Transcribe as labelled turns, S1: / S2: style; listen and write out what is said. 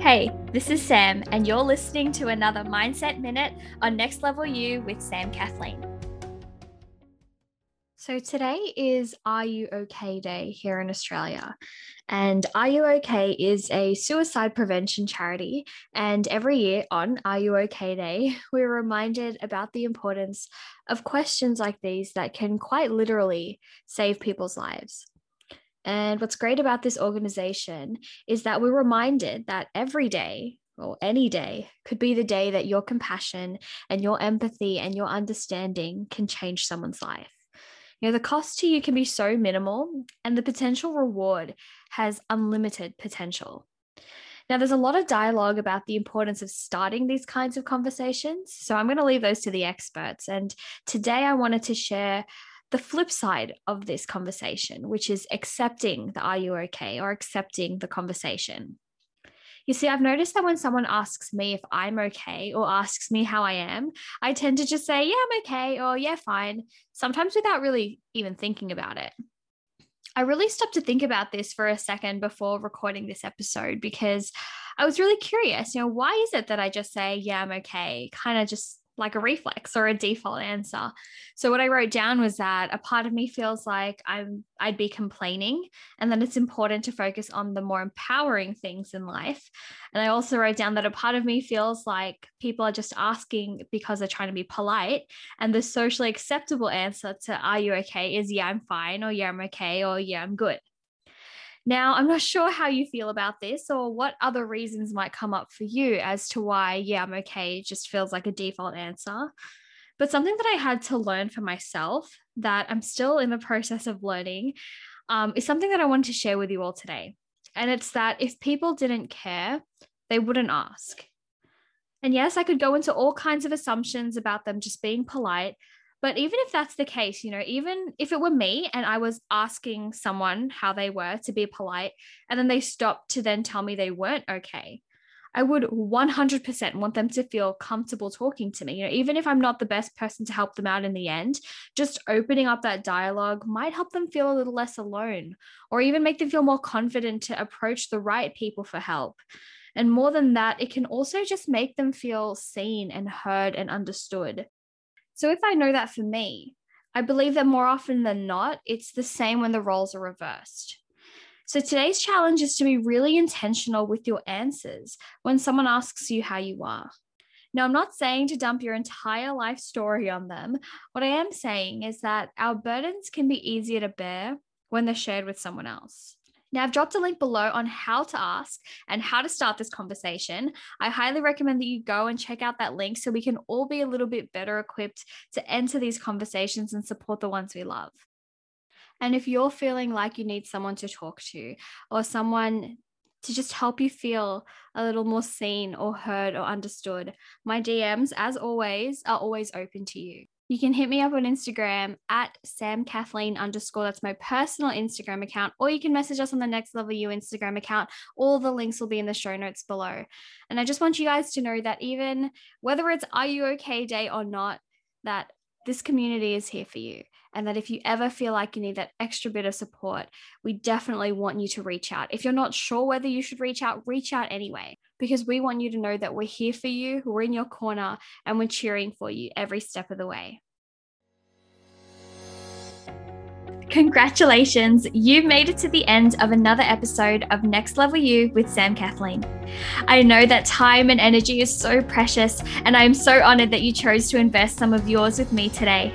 S1: Hey, this is Sam, and you're listening to another Mindset Minute on Next Level You with Sam Kathleen. So, today is Are You OK Day here in Australia. And Are You OK is a suicide prevention charity. And every year on Are You OK Day, we're reminded about the importance of questions like these that can quite literally save people's lives. And what's great about this organization is that we're reminded that every day or any day could be the day that your compassion and your empathy and your understanding can change someone's life. You know, the cost to you can be so minimal, and the potential reward has unlimited potential. Now, there's a lot of dialogue about the importance of starting these kinds of conversations. So I'm going to leave those to the experts. And today I wanted to share the flip side of this conversation, which is accepting the are you okay or accepting the conversation. You see, I've noticed that when someone asks me if I'm okay or asks me how I am, I tend to just say, yeah, I'm okay, or yeah, fine, sometimes without really even thinking about it. I really stopped to think about this for a second before recording this episode because I was really curious, you know, why is it that I just say, yeah, I'm okay, kind of just like a reflex or a default answer. So what I wrote down was that a part of me feels like I'm I'd be complaining and that it's important to focus on the more empowering things in life. And I also wrote down that a part of me feels like people are just asking because they're trying to be polite and the socially acceptable answer to are you okay is yeah I'm fine or yeah I'm okay or yeah I'm good. Now, I'm not sure how you feel about this or what other reasons might come up for you as to why, yeah, I'm okay, just feels like a default answer. But something that I had to learn for myself that I'm still in the process of learning um, is something that I wanted to share with you all today. And it's that if people didn't care, they wouldn't ask. And yes, I could go into all kinds of assumptions about them just being polite, but even if that's the case, you know, even if it were me and I was asking someone how they were to be polite, and then they stopped to then tell me they weren't okay, I would 100% want them to feel comfortable talking to me. You know, even if I'm not the best person to help them out in the end, just opening up that dialogue might help them feel a little less alone or even make them feel more confident to approach the right people for help. And more than that, it can also just make them feel seen and heard and understood. So if I know that for me, I believe that more often than not, it's the same when the roles are reversed. So today's challenge is to be really intentional with your answers when someone asks you how you are. Now, I'm not saying to dump your entire life story on them. What I am saying is that our burdens can be easier to bear when they're shared with someone else. Now, I've dropped a link below on how to ask and how to start this conversation. I highly recommend that you go and check out that link so we can all be a little bit better equipped to enter these conversations and support the ones we love. And if you're feeling like you need someone to talk to or someone to just help you feel a little more seen or heard or understood, my DMs, as always, are always open to you. You can hit me up on Instagram at Sam Kathleen underscore. That's my personal Instagram account. Or you can message us on the Next Level You Instagram account. All the links will be in the show notes below. And I just want you guys to know that even whether it's Are You Okay Day or not, that this community is here for you. And that if you ever feel like you need that extra bit of support, we definitely want you to reach out. If you're not sure whether you should reach out, reach out anyway, because we want you to know that we're here for you, we're in your corner, and we're cheering for you every step of the way. Congratulations, you've made it to the end of another episode of Next Level You with Sam Kathleen. I know that time and energy is so precious, and I am so honored that you chose to invest some of yours with me today.